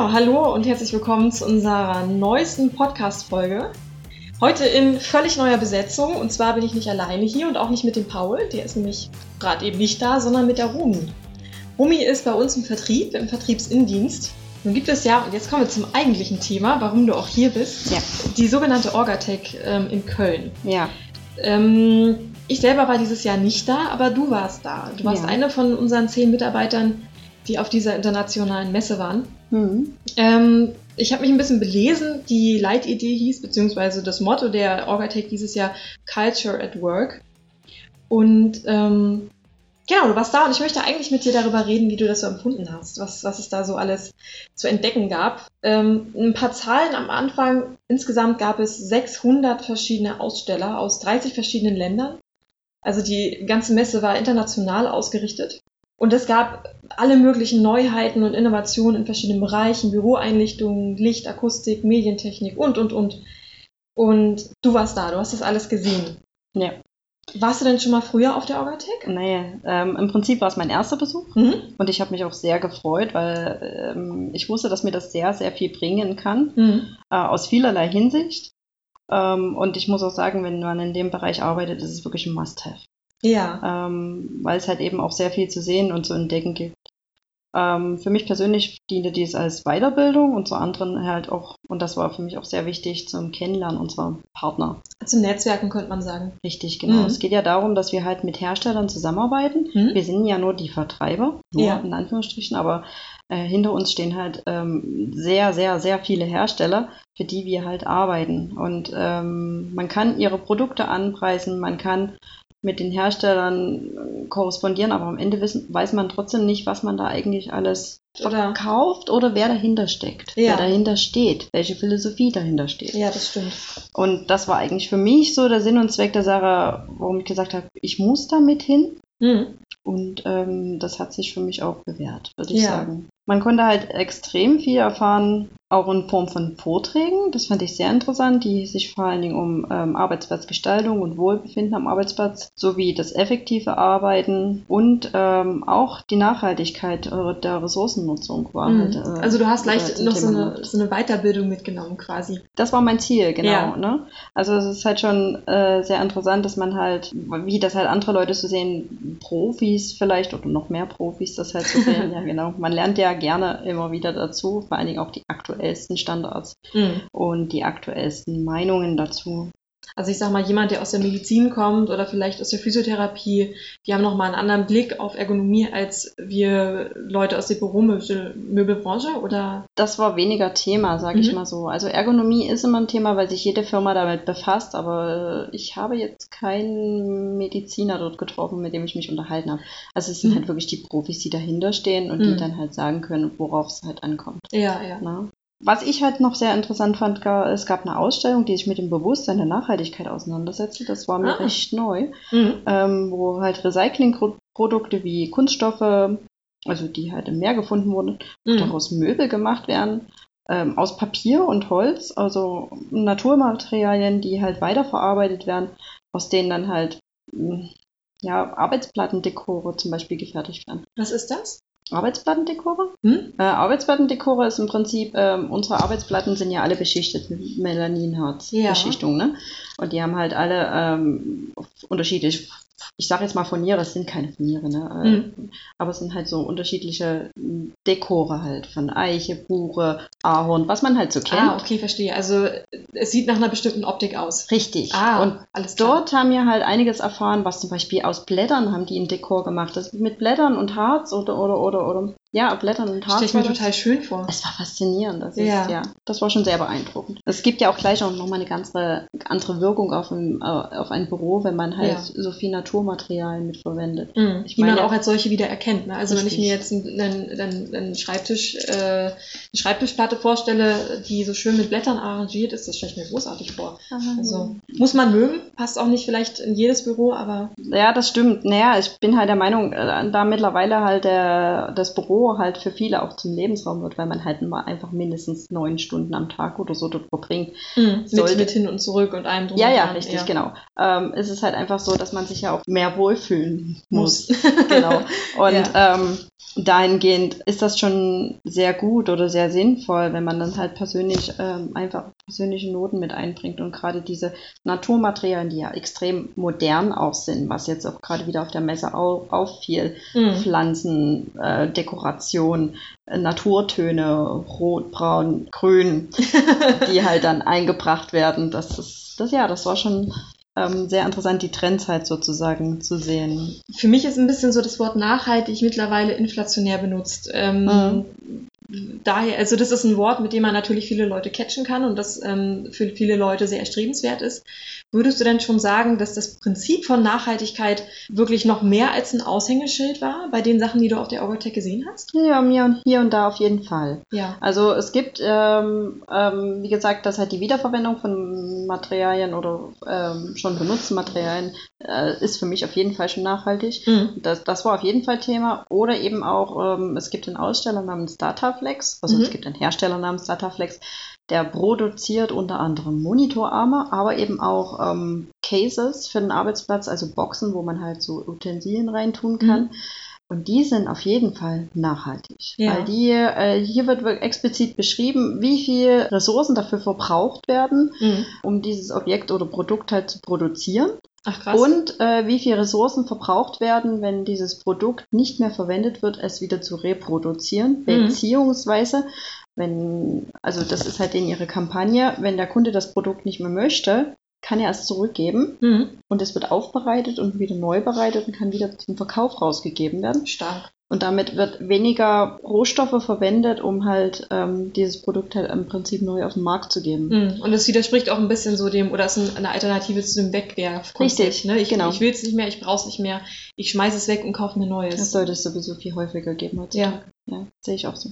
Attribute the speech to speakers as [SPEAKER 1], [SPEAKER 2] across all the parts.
[SPEAKER 1] Ja, hallo und herzlich willkommen zu unserer neuesten Podcast-Folge. Heute in völlig neuer Besetzung und zwar bin ich nicht alleine hier und auch nicht mit dem Paul, der ist nämlich gerade eben nicht da, sondern mit der Rumi. Rumi ist bei uns im Vertrieb, im Vertriebsindienst. Nun gibt es ja, und jetzt kommen wir zum eigentlichen Thema, warum du auch hier bist,
[SPEAKER 2] Ja.
[SPEAKER 1] die sogenannte Orgatech ähm, in Köln.
[SPEAKER 2] Ja,
[SPEAKER 1] Ähm, ich selber war dieses Jahr nicht da, aber du warst da. Du warst
[SPEAKER 2] Ja.
[SPEAKER 1] eine von unseren zehn Mitarbeitern, die auf dieser internationalen Messe waren.
[SPEAKER 2] hm.
[SPEAKER 1] Ähm, ich habe mich ein bisschen belesen. Die Leitidee hieß, beziehungsweise das Motto der Orgatech dieses Jahr Culture at Work. Und ähm, genau, du warst da und ich möchte eigentlich mit dir darüber reden, wie du das so empfunden hast, was, was es da so alles zu entdecken gab. Ähm, ein paar Zahlen am Anfang. Insgesamt gab es 600 verschiedene Aussteller aus 30 verschiedenen Ländern. Also die ganze Messe war international ausgerichtet. Und es gab alle möglichen Neuheiten und Innovationen in verschiedenen Bereichen, Büroeinrichtungen, Licht, Akustik, Medientechnik und, und, und. Und du warst da, du hast das alles gesehen.
[SPEAKER 2] Ja.
[SPEAKER 1] Warst du denn schon mal früher auf der Orgatech?
[SPEAKER 2] Naja, ähm, im Prinzip war es mein erster Besuch
[SPEAKER 1] Mhm.
[SPEAKER 2] und ich habe mich auch sehr gefreut, weil ähm, ich wusste, dass mir das sehr, sehr viel bringen kann,
[SPEAKER 1] Mhm.
[SPEAKER 2] äh, aus vielerlei Hinsicht. Ähm, und ich muss auch sagen, wenn man in dem Bereich arbeitet, ist es wirklich ein Must-Have,
[SPEAKER 1] Ja.
[SPEAKER 2] ähm, weil es halt eben auch sehr viel zu sehen und zu entdecken gibt. Ähm, für mich persönlich diente dies als Weiterbildung und zu anderen halt auch, und das war für mich auch sehr wichtig, zum Kennenlernen unserer Partner.
[SPEAKER 1] Zum Netzwerken könnte man sagen.
[SPEAKER 2] Richtig, genau.
[SPEAKER 1] Mhm.
[SPEAKER 2] Es geht ja darum, dass wir halt mit Herstellern zusammenarbeiten.
[SPEAKER 1] Mhm.
[SPEAKER 2] Wir sind ja nur die Vertreiber, nur
[SPEAKER 1] Ja.
[SPEAKER 2] in Anführungsstrichen, aber äh, hinter uns stehen halt ähm, sehr, sehr, sehr viele Hersteller, für die wir halt arbeiten. Und ähm, man kann ihre Produkte anpreisen, man kann mit den Herstellern äh, korrespondieren, aber am Ende wissen, weiß man trotzdem nicht, was man da eigentlich alles
[SPEAKER 1] Oder?
[SPEAKER 2] kauft oder wer dahinter steckt,
[SPEAKER 1] Ja.
[SPEAKER 2] wer dahinter steht, welche Philosophie dahinter steht.
[SPEAKER 1] Ja, das stimmt.
[SPEAKER 2] Und das war eigentlich für mich so der Sinn und Zweck der Sache, warum ich gesagt habe, ich muss da mit hin.
[SPEAKER 1] Mhm.
[SPEAKER 2] Und ähm, das hat sich für mich auch bewährt, würde ich
[SPEAKER 1] Ja.
[SPEAKER 2] sagen. Man konnte halt extrem viel erfahren, auch in Form von Vorträgen. Das fand ich sehr interessant, die sich vor allen Dingen um ähm, Arbeitsplatzgestaltung und Wohlbefinden am Arbeitsplatz sowie das effektive Arbeiten und ähm, auch die Nachhaltigkeit äh, der Ressourcennutzung war
[SPEAKER 1] Mhm.
[SPEAKER 2] halt. Äh,
[SPEAKER 1] Also du hast gleich noch so eine, so eine Weiterbildung mitgenommen quasi.
[SPEAKER 2] Das war mein Ziel, genau.
[SPEAKER 1] Ja.
[SPEAKER 2] Ne? Also es ist halt schon äh, sehr interessant, dass man halt, wie das halt andere Leute so sehen, Profis vielleicht oder noch mehr Profis das halt so sehen. ja, genau. Man lernt ja gerne immer wieder dazu, vor allen Dingen auch die aktuellsten Standards
[SPEAKER 1] Mhm.
[SPEAKER 2] und die aktuellsten Meinungen dazu.
[SPEAKER 1] Also ich sag mal, jemand, der aus der Medizin kommt oder vielleicht aus der Physiotherapie, die haben nochmal einen anderen Blick auf Ergonomie als wir Leute aus der Büromöbelbranche oder
[SPEAKER 2] Das war weniger Thema, sage ich
[SPEAKER 1] Mhm.
[SPEAKER 2] mal so. Also Ergonomie ist immer ein Thema, weil sich jede Firma damit befasst, aber äh, ich habe jetzt keinen Mediziner dort getroffen, mit dem ich mich unterhalten habe. Also es sind
[SPEAKER 1] Mhm.
[SPEAKER 2] halt wirklich die Profis, die dahinter stehen und
[SPEAKER 1] Mhm.
[SPEAKER 2] die dann halt sagen können, worauf es halt ankommt.
[SPEAKER 1] ja, ja.
[SPEAKER 2] Ne? Was ich halt noch sehr interessant fand, es gab eine Ausstellung, die sich mit dem Bewusstsein der Nachhaltigkeit auseinandersetzte. Das war mir
[SPEAKER 1] Ah.
[SPEAKER 2] recht neu,
[SPEAKER 1] Mhm.
[SPEAKER 2] ähm, wo halt Recyclingprodukte wie Kunststoffe, also die halt im Meer gefunden wurden,
[SPEAKER 1] Mhm.
[SPEAKER 2] daraus Möbel gemacht werden, ähm, aus Papier und Holz, also Naturmaterialien, die halt weiterverarbeitet werden, aus denen dann halt ja, Arbeitsplattendekore zum Beispiel gefertigt werden.
[SPEAKER 1] Was ist das?
[SPEAKER 2] Arbeitsplattendekore?
[SPEAKER 1] Hm?
[SPEAKER 2] Äh, Arbeitsplattendekore ist im Prinzip, ähm, unsere Arbeitsplatten sind ja alle beschichtet mit
[SPEAKER 1] Ja.
[SPEAKER 2] Melaninharz-Beschichtung, ne? Und die haben halt alle ähm, unterschiedlich, ich sage jetzt mal Furniere, es sind keine Furniere, ne? Äh,
[SPEAKER 1] Hm.
[SPEAKER 2] Aber es sind halt so unterschiedliche m, Dekore halt, von Eiche, Buche, Ahorn, was man halt so kennt.
[SPEAKER 1] Ah, okay, verstehe. Also es sieht nach einer bestimmten Optik aus.
[SPEAKER 2] Richtig.
[SPEAKER 1] Ah,
[SPEAKER 2] Und
[SPEAKER 1] alles klar.
[SPEAKER 2] dort haben wir halt einiges erfahren, was zum Beispiel aus Blättern haben die ein Dekor gemacht. Das mit Blättern und Harz oder, oder, oder, oder, ja, Blättern und Harz.
[SPEAKER 1] Stelle ich mir total schön vor.
[SPEAKER 2] Es war faszinierend. Das,
[SPEAKER 1] Ja.
[SPEAKER 2] ist, ja, das war schon sehr beeindruckend. Es gibt ja auch gleich auch nochmal eine ganz andere, Wirkung auf ein, äh, auf ein Büro, wenn man halt
[SPEAKER 1] Ja.
[SPEAKER 2] so viel Naturmaterialien mitverwendet.
[SPEAKER 1] Mhm.
[SPEAKER 2] Ich
[SPEAKER 1] Die man
[SPEAKER 2] meine-
[SPEAKER 1] auch als solche wieder erkennt. Ne? Also wenn ich mir jetzt einen, einen, einen, einen Schreibtisch, äh, eine Schreibtischplatte vorstelle, die so schön mit Blättern arrangiert ist, das stelle ich mir großartig vor. Also muss man mögen, passt auch nicht vielleicht in jedes Büro, aber
[SPEAKER 2] Ja, das stimmt. Naja, ich bin halt der Meinung, äh, da mittlerweile halt der, das Büro halt für viele auch zum Lebensraum wird, weil man halt mal einfach mindestens neun Stunden am Tag oder so dort verbringt.
[SPEAKER 1] mit,
[SPEAKER 2] Sollte-
[SPEAKER 1] mit hin und zurück und allem drum
[SPEAKER 2] Ja, ja, richtig, genau. Ähm, es ist halt einfach so, dass man sich ja auch mehr wohlfühlen muss.
[SPEAKER 1] Muss.
[SPEAKER 2] genau. Und
[SPEAKER 1] Ja.
[SPEAKER 2] ähm, dahingehend ist das schon sehr gut oder sehr sinnvoll, wenn man dann halt persönlich ähm, einfach persönliche Noten mit einbringt und gerade diese Naturmaterialien, die ja extrem modern auch sind, was jetzt auch gerade wieder auf der Messe au auffiel, mhm. Pflanzen, äh, Dekoration, äh, Naturtöne, rot, braun, grün, die halt dann eingebracht werden. Das ist, das ja, das war schon ähm, sehr interessant, die Trends halt sozusagen zu sehen.
[SPEAKER 1] Für mich ist ein bisschen so das Wort nachhaltig mittlerweile inflationär benutzt. Ähm, mhm daher, also das ist ein Wort, mit dem man natürlich viele Leute catchen kann und das ähm, für viele Leute sehr erstrebenswert ist. Würdest du denn schon sagen, dass das Prinzip von Nachhaltigkeit wirklich noch mehr als ein Aushängeschild war bei den Sachen, die du auf der Overtech gesehen hast?
[SPEAKER 2] Ja, mir und hier und da auf jeden Fall. Ja. Also es gibt, ähm, ähm, wie gesagt, dass halt die Wiederverwendung von Materialien oder ähm, schon benutzten Materialien äh, ist für mich auf jeden Fall schon nachhaltig. Mhm. Das, das war auf jeden Fall Thema. Oder eben auch, ähm, es gibt einen Aussteller namens Dataflex, also mhm. es gibt einen Hersteller namens Dataflex, der produziert unter anderem Monitorarme, aber eben auch ähm, Cases für den Arbeitsplatz, also Boxen, wo man halt so Utensilien reintun kann. Mhm. Und die sind auf jeden Fall nachhaltig. Ja. Weil die, äh, hier wird explizit beschrieben, wie viel Ressourcen dafür verbraucht werden, mhm. um dieses Objekt oder Produkt halt zu produzieren. Ach, krass. Und äh, wie viel Ressourcen verbraucht werden, wenn dieses Produkt nicht mehr verwendet wird, es wieder zu reproduzieren. Mhm. Beziehungsweise, wenn, also das ist halt in ihre Kampagne, wenn der Kunde das Produkt nicht mehr möchte, kann er es zurückgeben mhm. und es wird aufbereitet und wieder neu bereitet und kann wieder zum Verkauf rausgegeben werden.
[SPEAKER 1] Stark.
[SPEAKER 2] Und damit wird weniger Rohstoffe verwendet, um halt ähm, dieses Produkt halt im Prinzip neu auf den Markt zu geben.
[SPEAKER 1] Mhm. Und das widerspricht auch ein bisschen so dem, oder ist eine Alternative zu dem Wegwerf.
[SPEAKER 2] Richtig,
[SPEAKER 1] ne? ich, genau. Ich will es nicht mehr, ich brauche es nicht mehr, ich schmeiße es weg und kaufe mir neues.
[SPEAKER 2] Das sollte es sowieso viel häufiger geben heutzutage. Ja, ja sehe ich auch so.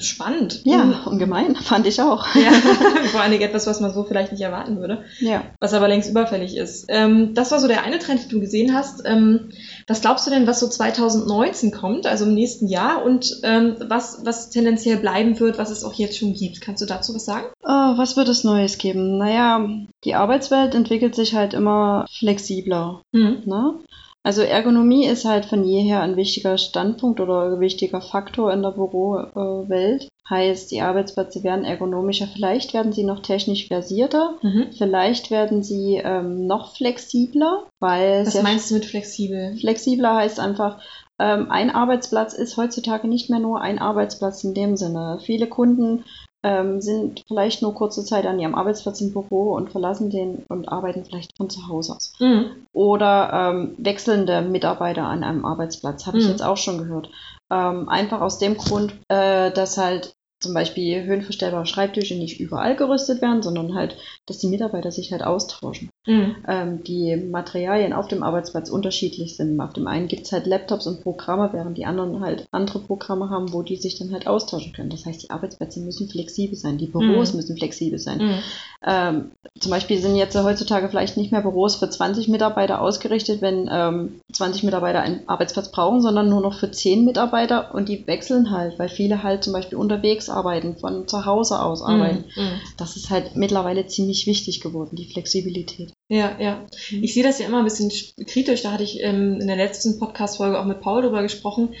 [SPEAKER 1] Spannend.
[SPEAKER 2] Ja, mhm. ungemein, fand ich auch.
[SPEAKER 1] Ja, vor allem etwas, was man so vielleicht nicht erwarten würde. Ja. Was aber längst überfällig ist. Ähm, das war so der eine Trend, den du gesehen hast. Ähm, was glaubst du denn, was so 2019 kommt, also im nächsten Jahr und ähm, was, was tendenziell bleiben wird, was es auch jetzt schon gibt? Kannst du dazu was sagen?
[SPEAKER 2] Oh, was wird es Neues geben? Naja, die Arbeitswelt entwickelt sich halt immer flexibler. Mhm. Ne? Also Ergonomie ist halt von jeher ein wichtiger Standpunkt oder ein wichtiger Faktor in der Bürowelt. Heißt, die Arbeitsplätze werden ergonomischer, vielleicht werden sie noch technisch versierter, mhm. vielleicht werden sie ähm, noch flexibler, weil
[SPEAKER 1] Was meinst du mit flexibel?
[SPEAKER 2] Flexibler heißt einfach, ähm, ein Arbeitsplatz ist heutzutage nicht mehr nur ein Arbeitsplatz in dem Sinne. Viele Kunden ähm, sind vielleicht nur kurze Zeit an ihrem Arbeitsplatz im Büro und verlassen den und arbeiten vielleicht von zu Hause aus. Mhm. Oder ähm, wechselnde Mitarbeiter an einem Arbeitsplatz, habe ich mhm. jetzt auch schon gehört. Ähm, einfach aus dem Grund, äh, dass halt zum Beispiel höhenverstellbare Schreibtische nicht überall gerüstet werden, sondern halt, dass die Mitarbeiter sich halt austauschen. Mhm. Ähm, die Materialien auf dem Arbeitsplatz unterschiedlich sind. Auf dem einen gibt es halt Laptops und Programme, während die anderen halt andere Programme haben, wo die sich dann halt austauschen können. Das heißt, die Arbeitsplätze müssen flexibel sein, die Büros mhm. müssen flexibel sein. Mhm. Ähm, zum Beispiel sind jetzt heutzutage vielleicht nicht mehr Büros für 20 Mitarbeiter ausgerichtet, wenn ähm, 20 Mitarbeiter einen Arbeitsplatz brauchen, sondern nur noch für 10 Mitarbeiter und die wechseln halt, weil viele halt zum Beispiel unterwegs arbeiten, von zu Hause aus arbeiten. Mm, mm. Das ist halt mittlerweile ziemlich wichtig geworden, die Flexibilität.
[SPEAKER 1] Ja, ja. Mhm. Ich sehe das ja immer ein bisschen kritisch. Da hatte ich ähm, in der letzten Podcast-Folge auch mit Paul drüber gesprochen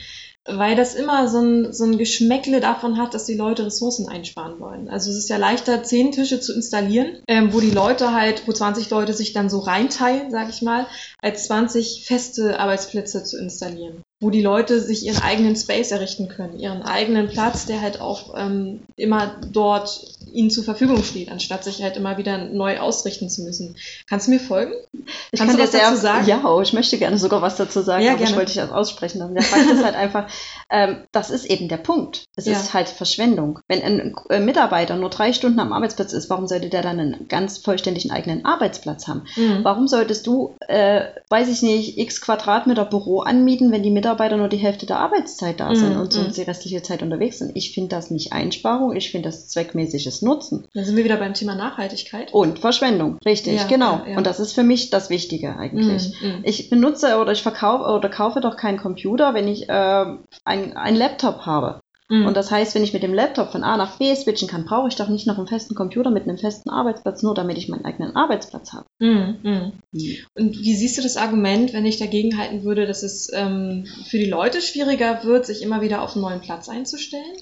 [SPEAKER 1] weil das immer so ein, so ein Geschmäckle davon hat, dass die Leute Ressourcen einsparen wollen. Also es ist ja leichter, zehn Tische zu installieren, ähm, wo die Leute halt, wo 20 Leute sich dann so reinteilen, sag ich mal, als 20 feste Arbeitsplätze zu installieren wo die Leute sich ihren eigenen Space errichten können, ihren eigenen Platz, der halt auch ähm, immer dort ihnen zur Verfügung steht, anstatt sich halt immer wieder neu ausrichten zu müssen. Kannst du mir folgen?
[SPEAKER 2] Ich Kannst kann du was dazu sagen? Ja, ich möchte gerne sogar was dazu sagen, ja, aber gerne. ich wollte dich das aussprechen. Der Fakt ist halt einfach, ähm, das ist eben der Punkt. Es ja. ist halt Verschwendung. Wenn ein äh, Mitarbeiter nur drei Stunden am Arbeitsplatz ist, warum sollte der dann einen ganz vollständigen eigenen Arbeitsplatz haben? Mhm. Warum solltest du, äh, weiß ich nicht, x Quadratmeter Büro anmieten, wenn die Mitarbeiter nur die Hälfte der Arbeitszeit da sind mm, und sonst mm. die restliche Zeit unterwegs sind. Ich finde das nicht Einsparung, ich finde das zweckmäßiges Nutzen.
[SPEAKER 1] Da sind wir wieder beim Thema Nachhaltigkeit.
[SPEAKER 2] Und Verschwendung, richtig, ja, genau. Ja. Und das ist für mich das Wichtige eigentlich. Mm, mm. ich benutze oder ich verkaufe oder kaufe doch keinen Computer, wenn ich äh, ein, ein Laptop habe. Mhm. Und das heißt, wenn ich mit dem Laptop von A nach B switchen kann, brauche ich doch nicht noch einen festen Computer mit einem festen Arbeitsplatz, nur damit ich meinen eigenen Arbeitsplatz habe.
[SPEAKER 1] Mhm. Mhm. Und wie siehst du das Argument, wenn ich dagegen halten würde, dass es ähm, für die Leute schwieriger wird, sich immer wieder auf einen neuen Platz einzustellen?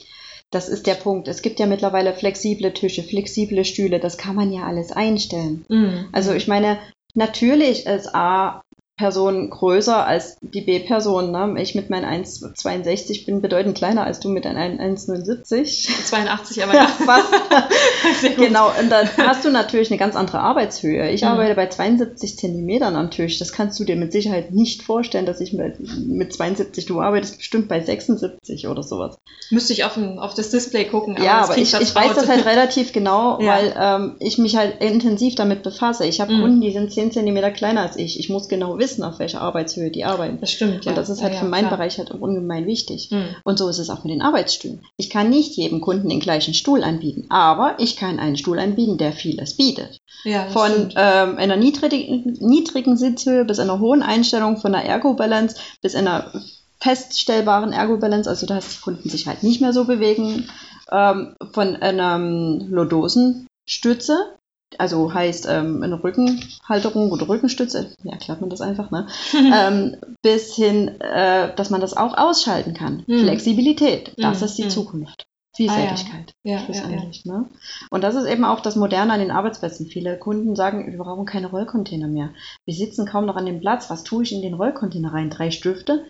[SPEAKER 2] Das ist der Punkt. Es gibt ja mittlerweile flexible Tische, flexible Stühle, das kann man ja alles einstellen. Mhm. Also ich meine, natürlich ist A Person größer als die B-Person. Ne? Ich mit meinen 1,62 bin bedeutend kleiner als du mit deinen 1,79.
[SPEAKER 1] 82, aber ja, fast.
[SPEAKER 2] genau, und dann hast du natürlich eine ganz andere Arbeitshöhe. Ich mhm. arbeite bei 72 Zentimetern am Tisch. Das kannst du dir mit Sicherheit nicht vorstellen, dass ich mit, mit 72, du arbeitest bestimmt bei 76 oder sowas.
[SPEAKER 1] Müsste ich auf, ein, auf das Display gucken.
[SPEAKER 2] Aber ja, aber ich, ich weiß das halt relativ genau, ja. weil ähm, ich mich halt intensiv damit befasse. Ich habe mhm. Kunden, die sind 10 Zentimeter kleiner als ich. Ich muss genau wissen, wissen, auf welcher Arbeitshöhe die arbeiten.
[SPEAKER 1] Das stimmt,
[SPEAKER 2] ja. Und das ist halt ja, für meinen klar. Bereich halt ungemein wichtig. Mhm. Und so ist es auch mit den Arbeitsstühlen. Ich kann nicht jedem Kunden den gleichen Stuhl anbieten, aber ich kann einen Stuhl anbieten, der vieles bietet. Ja, von ähm, einer niedrigen, niedrigen Sitzhöhe bis einer hohen Einstellung, von einer Ergo-Balance bis einer feststellbaren Ergo-Balance, also dass die Kunden sich halt nicht mehr so bewegen, ähm, von einer lodosen Stütze also heißt ähm, eine Rückenhalterung oder Rückenstütze, ja, erklärt man das einfach, ne? ähm, bis hin, äh, dass man das auch ausschalten kann. Hm. Flexibilität, das hm. ist die hm. Zukunft. Vielseitigkeit. Ah, ja. Ja. Ja, ne? Und das ist eben auch das Moderne an den Arbeitsplätzen. Viele Kunden sagen, wir brauchen keine Rollcontainer mehr. Wir sitzen kaum noch an dem Platz. Was tue ich in den Rollcontainer rein? Drei Stifte?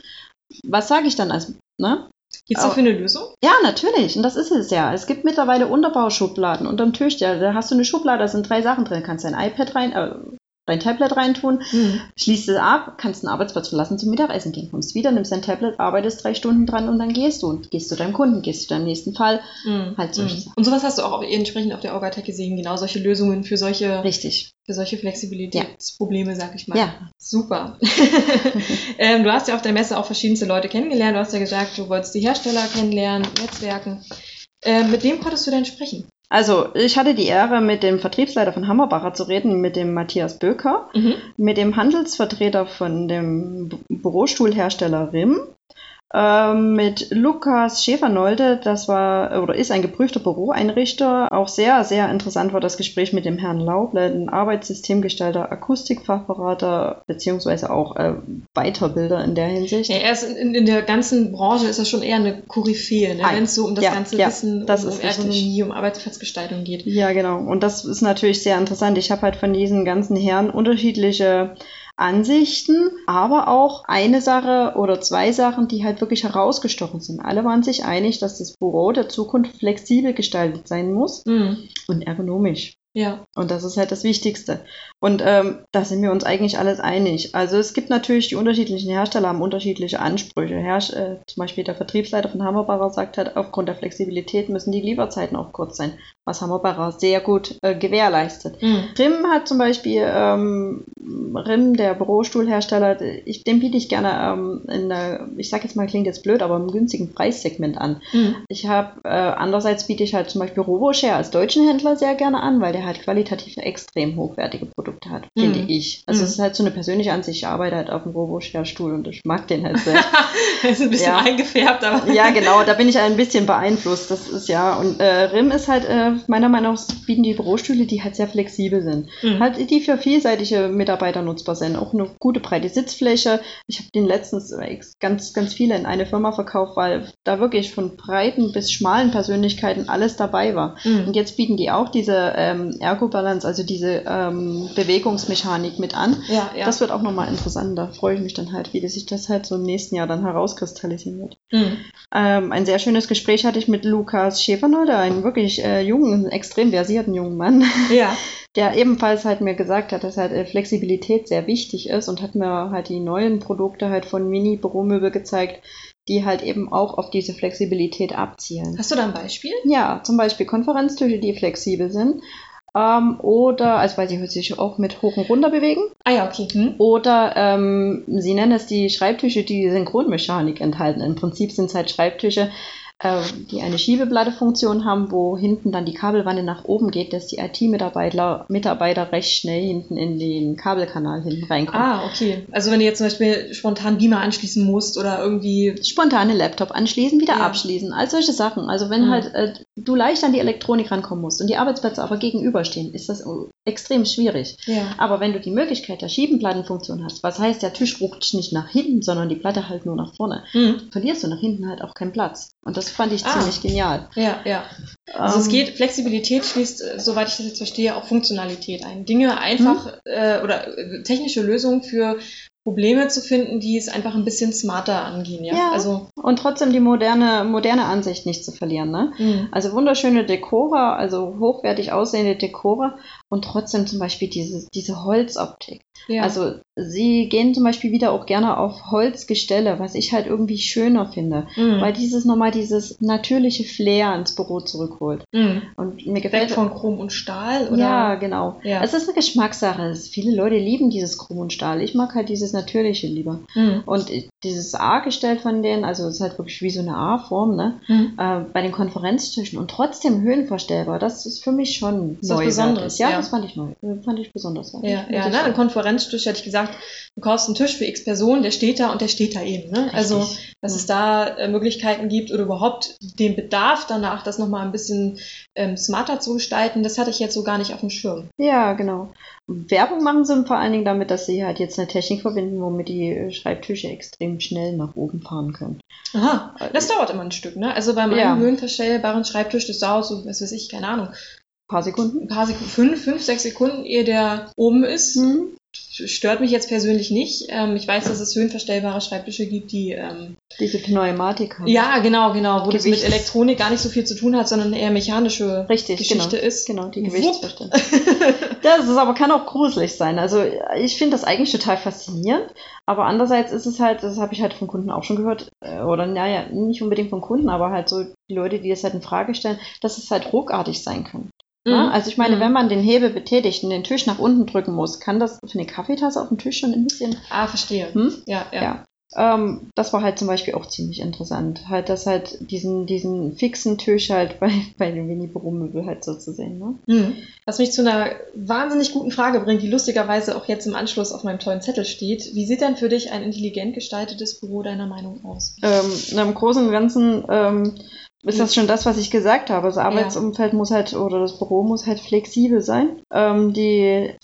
[SPEAKER 2] Was sage ich dann als, ne?
[SPEAKER 1] Gibt es dafür eine Lösung?
[SPEAKER 2] Ja, natürlich. Und das ist es ja. Es gibt mittlerweile Unterbauschubladen unterm Tisch. Ja, da hast du eine Schublade, da sind drei Sachen drin. Du kannst dein iPad rein, äh, dein Tablet reintun, mhm. schließt es ab, kannst den Arbeitsplatz verlassen, zum Mittagessen gehen, kommst wieder, nimmst dein Tablet, arbeitest drei Stunden dran und dann gehst du und gehst zu deinem Kunden, gehst zu deinem nächsten Fall. Mhm. Halt solche
[SPEAKER 1] mhm. Und sowas hast du auch entsprechend auf der Orgatech gesehen, genau solche Lösungen für solche,
[SPEAKER 2] Richtig.
[SPEAKER 1] Für solche Flexibilitätsprobleme, ja. sag ich mal.
[SPEAKER 2] Ja.
[SPEAKER 1] Super. ähm, du hast ja auf der Messe auch verschiedenste Leute kennengelernt. Du hast ja gesagt, du wolltest die Hersteller kennenlernen, Netzwerken. Äh, mit wem konntest du denn sprechen?
[SPEAKER 2] Also, ich hatte die Ehre, mit dem Vertriebsleiter von Hammerbacher zu reden, mit dem Matthias Böker, mhm. mit dem Handelsvertreter von dem Bürostuhlhersteller RIM mit Lukas Schäfernolde, das war oder ist ein geprüfter Büroeinrichter. Auch sehr, sehr interessant war das Gespräch mit dem Herrn Lauble, ein Arbeitssystemgestalter, Akustikfachberater, beziehungsweise auch äh, Weiterbilder in der Hinsicht.
[SPEAKER 1] Ja, er ist in, in, der ganzen Branche ist er schon eher eine Koryphäe, ne? wenn es so um das ja, ganze ja, Wissen,
[SPEAKER 2] das
[SPEAKER 1] um, um Ergonomie, um Arbeitsplatzgestaltung geht.
[SPEAKER 2] Ja, genau. Und das ist natürlich sehr interessant. Ich habe halt von diesen ganzen Herren unterschiedliche Ansichten, aber auch eine Sache oder zwei Sachen, die halt wirklich herausgestochen sind. Alle waren sich einig, dass das Büro der Zukunft flexibel gestaltet sein muss mhm. und ergonomisch.
[SPEAKER 1] Ja.
[SPEAKER 2] Und das ist halt das Wichtigste. Und ähm, da sind wir uns eigentlich alles einig. Also es gibt natürlich, die unterschiedlichen Hersteller haben unterschiedliche Ansprüche. Herr, äh, zum Beispiel der Vertriebsleiter von Hammerbacher sagt halt, aufgrund der Flexibilität müssen die Lieferzeiten auch kurz sein, was Hammerbacher sehr gut äh, gewährleistet. Mhm. RIM hat zum Beispiel, ähm, RIM, der Bürostuhlhersteller, ich, den biete ich gerne ähm, in der, ich sag jetzt mal, klingt jetzt blöd, aber im günstigen Preissegment an. Mhm. Ich habe, äh, andererseits biete ich halt zum Beispiel RoboShare als deutschen Händler sehr gerne an, weil der halt qualitativ extrem hochwertige Produkte hat, mhm. finde ich. Also mhm. es ist halt so eine persönliche Ansicht. Ich arbeite halt auf dem Robo-Stuhl und ich mag den halt sehr.
[SPEAKER 1] ist ein bisschen ja. eingefärbt, aber.
[SPEAKER 2] ja, genau, da bin ich ein bisschen beeinflusst. Das ist ja. Und äh, RIM ist halt, äh, meiner Meinung nach, bieten die Bürostühle, die halt sehr flexibel sind. Mhm. Halt, die für vielseitige Mitarbeiter nutzbar sind. Auch eine gute breite Sitzfläche. Ich habe den letztens äh, ganz, ganz viele in eine Firma verkauft, weil da wirklich von breiten bis schmalen Persönlichkeiten alles dabei war. Mhm. Und jetzt bieten die auch diese ähm, Ergo-Balance, also diese ähm, Bewegungsmechanik mit an.
[SPEAKER 1] Ja, ja.
[SPEAKER 2] Das wird auch nochmal interessant. Da freue ich mich dann halt, wie sich das halt so im nächsten Jahr dann herauskristallisieren wird. Mhm. Ähm, ein sehr schönes Gespräch hatte ich mit Lukas Schäfernolder, einen wirklich äh, jungen, extrem versierten jungen Mann.
[SPEAKER 1] Ja.
[SPEAKER 2] Der ebenfalls halt mir gesagt hat, dass halt äh, Flexibilität sehr wichtig ist und hat mir halt die neuen Produkte halt von Mini Büromöbel gezeigt, die halt eben auch auf diese Flexibilität abzielen.
[SPEAKER 1] Hast du da ein Beispiel?
[SPEAKER 2] Ja, zum Beispiel Konferenztische, die flexibel sind ähm, oder, also weil sie sich auch mit hoch und runter bewegen.
[SPEAKER 1] Ah ja, okay. Hm.
[SPEAKER 2] Oder ähm, sie nennen es die Schreibtische, die Synchronmechanik enthalten. Im Prinzip sind es halt Schreibtische, die eine Schiebeblattefunktion haben, wo hinten dann die Kabelwanne nach oben geht, dass die IT-Mitarbeiter Mitarbeiter recht schnell hinten in den Kabelkanal hinten reinkommen.
[SPEAKER 1] Ah, okay. Also wenn du jetzt zum Beispiel spontan Beamer anschließen musst oder irgendwie.
[SPEAKER 2] Spontane Laptop anschließen, wieder
[SPEAKER 1] Ja.
[SPEAKER 2] abschließen, all solche Sachen. Also wenn
[SPEAKER 1] Mhm.
[SPEAKER 2] halt äh, du leicht an die Elektronik rankommen musst und die Arbeitsplätze aber gegenüberstehen, ist das extrem schwierig.
[SPEAKER 1] Ja.
[SPEAKER 2] Aber wenn du die Möglichkeit der Schiebeplattenfunktion hast, was heißt, der Tisch rutscht nicht nach hinten, sondern die Platte halt nur nach vorne,
[SPEAKER 1] Mhm.
[SPEAKER 2] verlierst du nach hinten halt auch keinen Platz. Und das fand ich
[SPEAKER 1] Ah.
[SPEAKER 2] ziemlich genial.
[SPEAKER 1] Ja, ja. Also es
[SPEAKER 2] Ähm,
[SPEAKER 1] geht, Flexibilität schließt, äh, soweit ich das jetzt verstehe, auch Funktionalität ein. Dinge einfach äh, oder äh, technische Lösungen für Probleme zu finden, die es einfach ein bisschen smarter angehen, ja.
[SPEAKER 2] Ja.
[SPEAKER 1] Also
[SPEAKER 2] Und trotzdem die moderne, moderne Ansicht nicht zu verlieren. Ne?
[SPEAKER 1] mh.
[SPEAKER 2] Also wunderschöne Dekore, also hochwertig aussehende Dekore und trotzdem zum Beispiel diese, diese Holzoptik.
[SPEAKER 1] Ja.
[SPEAKER 2] Also sie gehen zum Beispiel wieder auch gerne auf Holzgestelle, was ich halt irgendwie schöner finde,
[SPEAKER 1] mh.
[SPEAKER 2] weil dieses nochmal dieses natürliche Flair ins Büro zurückholt.
[SPEAKER 1] mh.
[SPEAKER 2] Und mir
[SPEAKER 1] Weg
[SPEAKER 2] gefällt
[SPEAKER 1] von Chrom und Stahl oder
[SPEAKER 2] Ja, genau.
[SPEAKER 1] Ja.
[SPEAKER 2] Es ist eine Geschmackssache. Es- Viele Leute lieben dieses Chrom und Stahl. Ich mag halt dieses Natürliche lieber.
[SPEAKER 1] Mh.
[SPEAKER 2] Und dieses A-Gestell von denen, also es ist halt wirklich wie so eine A-Form, ne?
[SPEAKER 1] Mh.
[SPEAKER 2] Äh, bei den Konferenztischen und trotzdem höhenverstellbar, das ist für mich schon
[SPEAKER 1] was
[SPEAKER 2] neuwertig.
[SPEAKER 1] Besonderes,
[SPEAKER 2] Ja,
[SPEAKER 1] ja.
[SPEAKER 2] das fand ich neu. Fand ich besonders.
[SPEAKER 1] Ja, ja,
[SPEAKER 2] ich
[SPEAKER 1] ne. Konferenztisch hätte ich gesagt, du kaufst einen Tisch für x Personen, der steht da und der steht da eben. Ne? Also, dass
[SPEAKER 2] Mhm.
[SPEAKER 1] es da äh, Möglichkeiten gibt oder überhaupt den Bedarf danach, das nochmal ein bisschen ähm, smarter zu gestalten, das hatte ich jetzt so gar nicht auf dem Schirm.
[SPEAKER 2] Ja, genau. Werbung machen sie vor allen Dingen damit, dass sie halt jetzt eine Technik verbinden, womit die äh, Schreibtische extrem schnell nach oben fahren können.
[SPEAKER 1] Aha, das dauert immer ein Stück, ne? Also bei meinem
[SPEAKER 2] Ja.
[SPEAKER 1] höhenverstellbaren Schreibtisch, das dauert so, was weiß ich, keine Ahnung,
[SPEAKER 2] Ein paar Sekunden.
[SPEAKER 1] ein paar Sekunden, fünf, fünf, sechs Sekunden, ehe der oben ist.
[SPEAKER 2] Hm?
[SPEAKER 1] Stört mich jetzt persönlich nicht. Ähm, ich weiß, dass es höhenverstellbare Schreibtische gibt, die ähm,
[SPEAKER 2] Diese Pneumatik haben.
[SPEAKER 1] Ja, genau, genau, wo das mit Elektronik gar nicht so viel zu tun hat, sondern eher mechanische
[SPEAKER 2] Richtig,
[SPEAKER 1] Geschichte
[SPEAKER 2] genau.
[SPEAKER 1] ist.
[SPEAKER 2] Genau, die. Gewichtsverstellung. Das ist aber kann auch gruselig sein. Also ich finde das eigentlich total faszinierend, aber andererseits ist es halt, das habe ich halt von Kunden auch schon gehört, äh, oder naja, nicht unbedingt von Kunden, aber halt so die Leute, die das halt in Frage stellen, dass es halt ruckartig sein kann. Ja? Also ich meine,
[SPEAKER 1] Mhm.
[SPEAKER 2] wenn man den Hebel betätigt und den Tisch nach unten drücken muss, kann das für eine Kaffeetasse auf dem Tisch schon ein bisschen
[SPEAKER 1] Ah, verstehe.
[SPEAKER 2] hm?
[SPEAKER 1] Ja, ja.
[SPEAKER 2] Ja. Ähm, das war halt zum Beispiel auch ziemlich interessant. Halt, das halt diesen, diesen fixen Tisch halt bei, bei den Mini-Büromöbel halt so zu sehen. Ne?
[SPEAKER 1] Hm. Was mich zu einer wahnsinnig guten Frage bringt, die lustigerweise auch jetzt im Anschluss auf meinem tollen Zettel steht. Wie sieht denn für dich ein intelligent gestaltetes Büro deiner Meinung aus?
[SPEAKER 2] Ähm, Im Großen und Ganzen ähm, ist das schon das, was ich gesagt habe. Das Arbeitsumfeld muss halt oder das Büro muss halt flexibel sein. Ähm, die,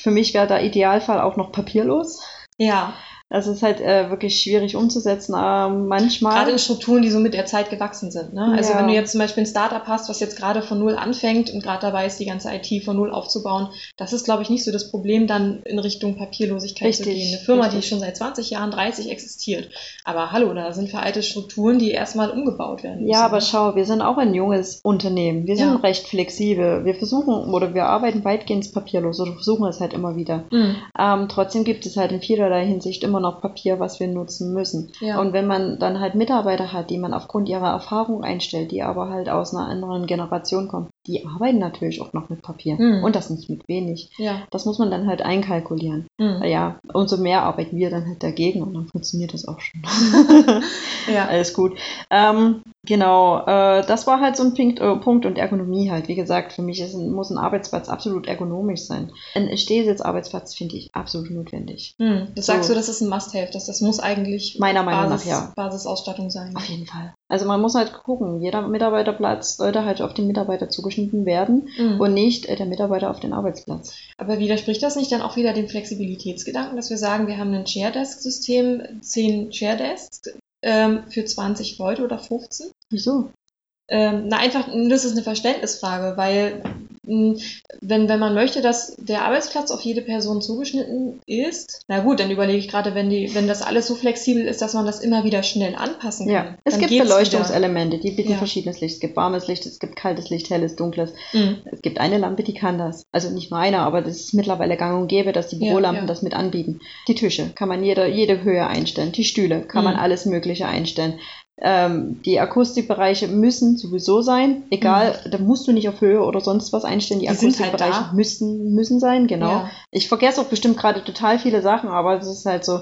[SPEAKER 2] für mich wäre der Idealfall auch noch papierlos.
[SPEAKER 1] Ja,
[SPEAKER 2] Das ist halt äh, wirklich schwierig umzusetzen. Ähm, manchmal.
[SPEAKER 1] gerade in Strukturen, die so mit der Zeit gewachsen sind. Ne? Also
[SPEAKER 2] Ja.
[SPEAKER 1] wenn du jetzt zum Beispiel ein Startup hast, was jetzt gerade von null anfängt und gerade dabei ist, die ganze IT von null aufzubauen, das ist, glaube ich, nicht so das Problem, dann in Richtung Papierlosigkeit zu
[SPEAKER 2] Richtig,
[SPEAKER 1] gehen. Eine Firma, die
[SPEAKER 2] richtig.
[SPEAKER 1] schon seit 20 Jahren, 30 existiert. Aber hallo, da sind veraltete Strukturen, die erstmal umgebaut werden müssen.
[SPEAKER 2] Ja, aber schau, wir sind auch ein junges Unternehmen. Wir sind
[SPEAKER 1] Ja.
[SPEAKER 2] recht flexibel. Wir versuchen oder wir arbeiten weitgehend papierlos oder versuchen es halt immer wieder.
[SPEAKER 1] Mhm.
[SPEAKER 2] Ähm, trotzdem gibt es halt in vielerlei Hinsicht immer noch Papier, was wir nutzen müssen.
[SPEAKER 1] Ja.
[SPEAKER 2] Und wenn man dann halt Mitarbeiter hat, die man aufgrund ihrer Erfahrung einstellt, die aber halt aus einer anderen Generation kommen, die arbeiten natürlich auch noch mit Papier.
[SPEAKER 1] Mhm.
[SPEAKER 2] Und das nicht mit wenig.
[SPEAKER 1] ja.
[SPEAKER 2] Das muss man dann halt einkalkulieren.
[SPEAKER 1] Mhm.
[SPEAKER 2] Ja, umso mehr arbeiten wir dann halt dagegen und dann funktioniert das auch schon.
[SPEAKER 1] ja.
[SPEAKER 2] Alles gut. Ähm, genau, äh, das war halt so ein Punkt, äh, Punkt und Ergonomie halt. Wie gesagt, für mich ist muss ein Arbeitsplatz absolut ergonomisch sein. Ein Stehsitzarbeitsplatz finde ich absolut notwendig.
[SPEAKER 1] Hm, Das
[SPEAKER 2] So.
[SPEAKER 1] sagst du, das ist ein Must-Have. Das, das muss eigentlich
[SPEAKER 2] Meiner Meinung
[SPEAKER 1] Basis,
[SPEAKER 2] nach, ja.
[SPEAKER 1] Basisausstattung sein.
[SPEAKER 2] Auf jeden Fall. Also man muss halt gucken, jeder Mitarbeiterplatz sollte halt auf den Mitarbeiter zugeschnitten werden
[SPEAKER 1] Mhm.
[SPEAKER 2] und nicht äh, der Mitarbeiter auf den Arbeitsplatz.
[SPEAKER 1] Aber widerspricht das nicht dann auch wieder dem Flexibilitätsgedanken, dass wir sagen, wir haben ein Share-Desk-System, 10 Share-Desks ähm, für 20 Leute oder 15?
[SPEAKER 2] Wieso?
[SPEAKER 1] Ähm, na, einfach, das ist eine Verständnisfrage, weil wenn, wenn man möchte, dass der Arbeitsplatz auf jede Person zugeschnitten ist, na gut, dann überlege ich gerade, wenn, die, wenn das alles so flexibel ist, dass man das immer wieder schnell anpassen kann.
[SPEAKER 2] Ja, es gibt Beleuchtungselemente, die bieten
[SPEAKER 1] Ja.
[SPEAKER 2] verschiedenes Licht. Es gibt warmes Licht, es gibt kaltes Licht, helles, dunkles.
[SPEAKER 1] Mhm.
[SPEAKER 2] Es gibt eine Lampe, die kann das. Also nicht nur eine, aber das ist mittlerweile gang und gäbe, dass die
[SPEAKER 1] Ja,
[SPEAKER 2] Bürolampen
[SPEAKER 1] ja.
[SPEAKER 2] das mit anbieten. Die Tische kann man jede, jede Höhe einstellen. Die Stühle kann man
[SPEAKER 1] Mhm.
[SPEAKER 2] alles Mögliche einstellen. Ähm, die Akustikbereiche müssen sowieso sein, egal, da musst du nicht auf Höhe oder sonst was einstellen. Die,
[SPEAKER 1] Mhm. Die halt
[SPEAKER 2] Akustikbereiche
[SPEAKER 1] da.
[SPEAKER 2] müssen, müssen sein, genau.
[SPEAKER 1] Ja.
[SPEAKER 2] Ich vergesse auch bestimmt gerade total viele Sachen, aber es ist halt so,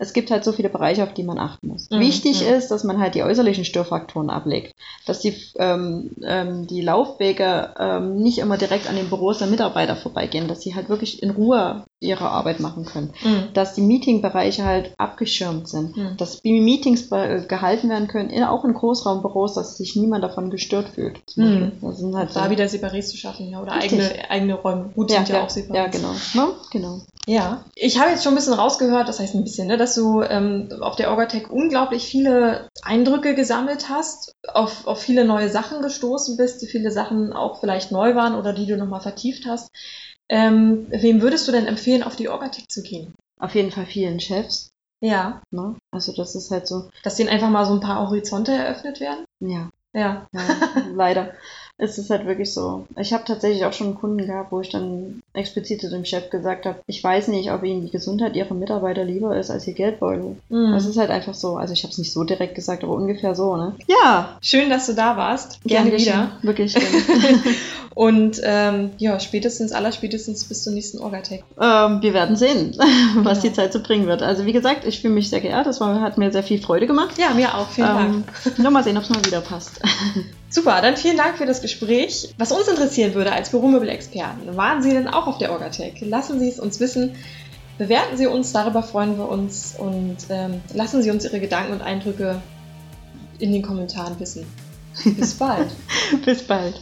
[SPEAKER 2] es gibt halt so viele Bereiche, auf die man achten muss.
[SPEAKER 1] Mhm,
[SPEAKER 2] Wichtig
[SPEAKER 1] mhm.
[SPEAKER 2] ist, dass man halt die äußerlichen Störfaktoren ablegt. Dass die, ähm, ähm, die Laufwege ähm, nicht immer direkt an den Büros der Mitarbeiter vorbeigehen, dass sie halt wirklich in Ruhe ihre Arbeit machen können.
[SPEAKER 1] Mhm.
[SPEAKER 2] Dass die Meetingbereiche halt abgeschirmt sind.
[SPEAKER 1] Mhm.
[SPEAKER 2] Dass Meetings be- gehalten werden können, in, auch in Großraumbüros, dass sich niemand davon gestört fühlt.
[SPEAKER 1] Mhm.
[SPEAKER 2] Das sind halt
[SPEAKER 1] Da
[SPEAKER 2] so-
[SPEAKER 1] wieder Separés zu schaffen, ja, oder
[SPEAKER 2] Richtig.
[SPEAKER 1] eigene, eigene Räume. Gut,
[SPEAKER 2] ja,
[SPEAKER 1] sind ja,
[SPEAKER 2] ja,
[SPEAKER 1] auch Separés.
[SPEAKER 2] ja, genau. Ne? genau.
[SPEAKER 1] Ja, ich habe jetzt schon ein bisschen rausgehört, das heißt ein bisschen, ne, dass du ähm, auf der Orgatech unglaublich viele Eindrücke gesammelt hast, auf, auf viele neue Sachen gestoßen bist, die viele Sachen auch vielleicht neu waren oder die du nochmal vertieft hast. Ähm, wem würdest du denn empfehlen, auf die Orgatech zu gehen?
[SPEAKER 2] Auf jeden Fall vielen Chefs.
[SPEAKER 1] Ja,
[SPEAKER 2] Ne? Also das ist halt so,
[SPEAKER 1] dass denen einfach mal so ein paar Horizonte eröffnet werden?
[SPEAKER 2] ja,
[SPEAKER 1] Ja.
[SPEAKER 2] ja leider. Es ist halt wirklich so. Ich habe tatsächlich auch schon einen Kunden gehabt, wo ich dann explizit zu dem Chef gesagt habe, ich weiß nicht, ob Ihnen die Gesundheit Ihrer Mitarbeiter lieber ist als Ihr Geldbeutel.
[SPEAKER 1] Mhm.
[SPEAKER 2] Das ist halt einfach so. Also ich habe es nicht so direkt gesagt, aber ungefähr so, ne? Ja,
[SPEAKER 1] Schön, dass du da warst. Gerne wieder.
[SPEAKER 2] geschehen. Wirklich gerne.
[SPEAKER 1] Und ähm, ja, spätestens, allerspätestens bis zur nächsten Orgatech.
[SPEAKER 2] ähm, wir werden sehen, was
[SPEAKER 1] Genau.
[SPEAKER 2] die Zeit so bringen wird. Also wie gesagt, ich fühle mich sehr geehrt. Das war, hat mir sehr viel Freude gemacht.
[SPEAKER 1] Ja, mir auch. Vielen Dank.
[SPEAKER 2] Ähm, nur mal sehen, ob es mal wieder passt.
[SPEAKER 1] Super, dann vielen Dank für das Gespräch. Was uns interessieren würde als Büromöbel-Experten, waren Sie denn auch auf der Orgatech? Lassen Sie es uns wissen. Bewerten Sie uns, darüber freuen wir uns und ähm, lassen Sie uns Ihre Gedanken und Eindrücke in den Kommentaren wissen. Bis bald.
[SPEAKER 2] Bis bald.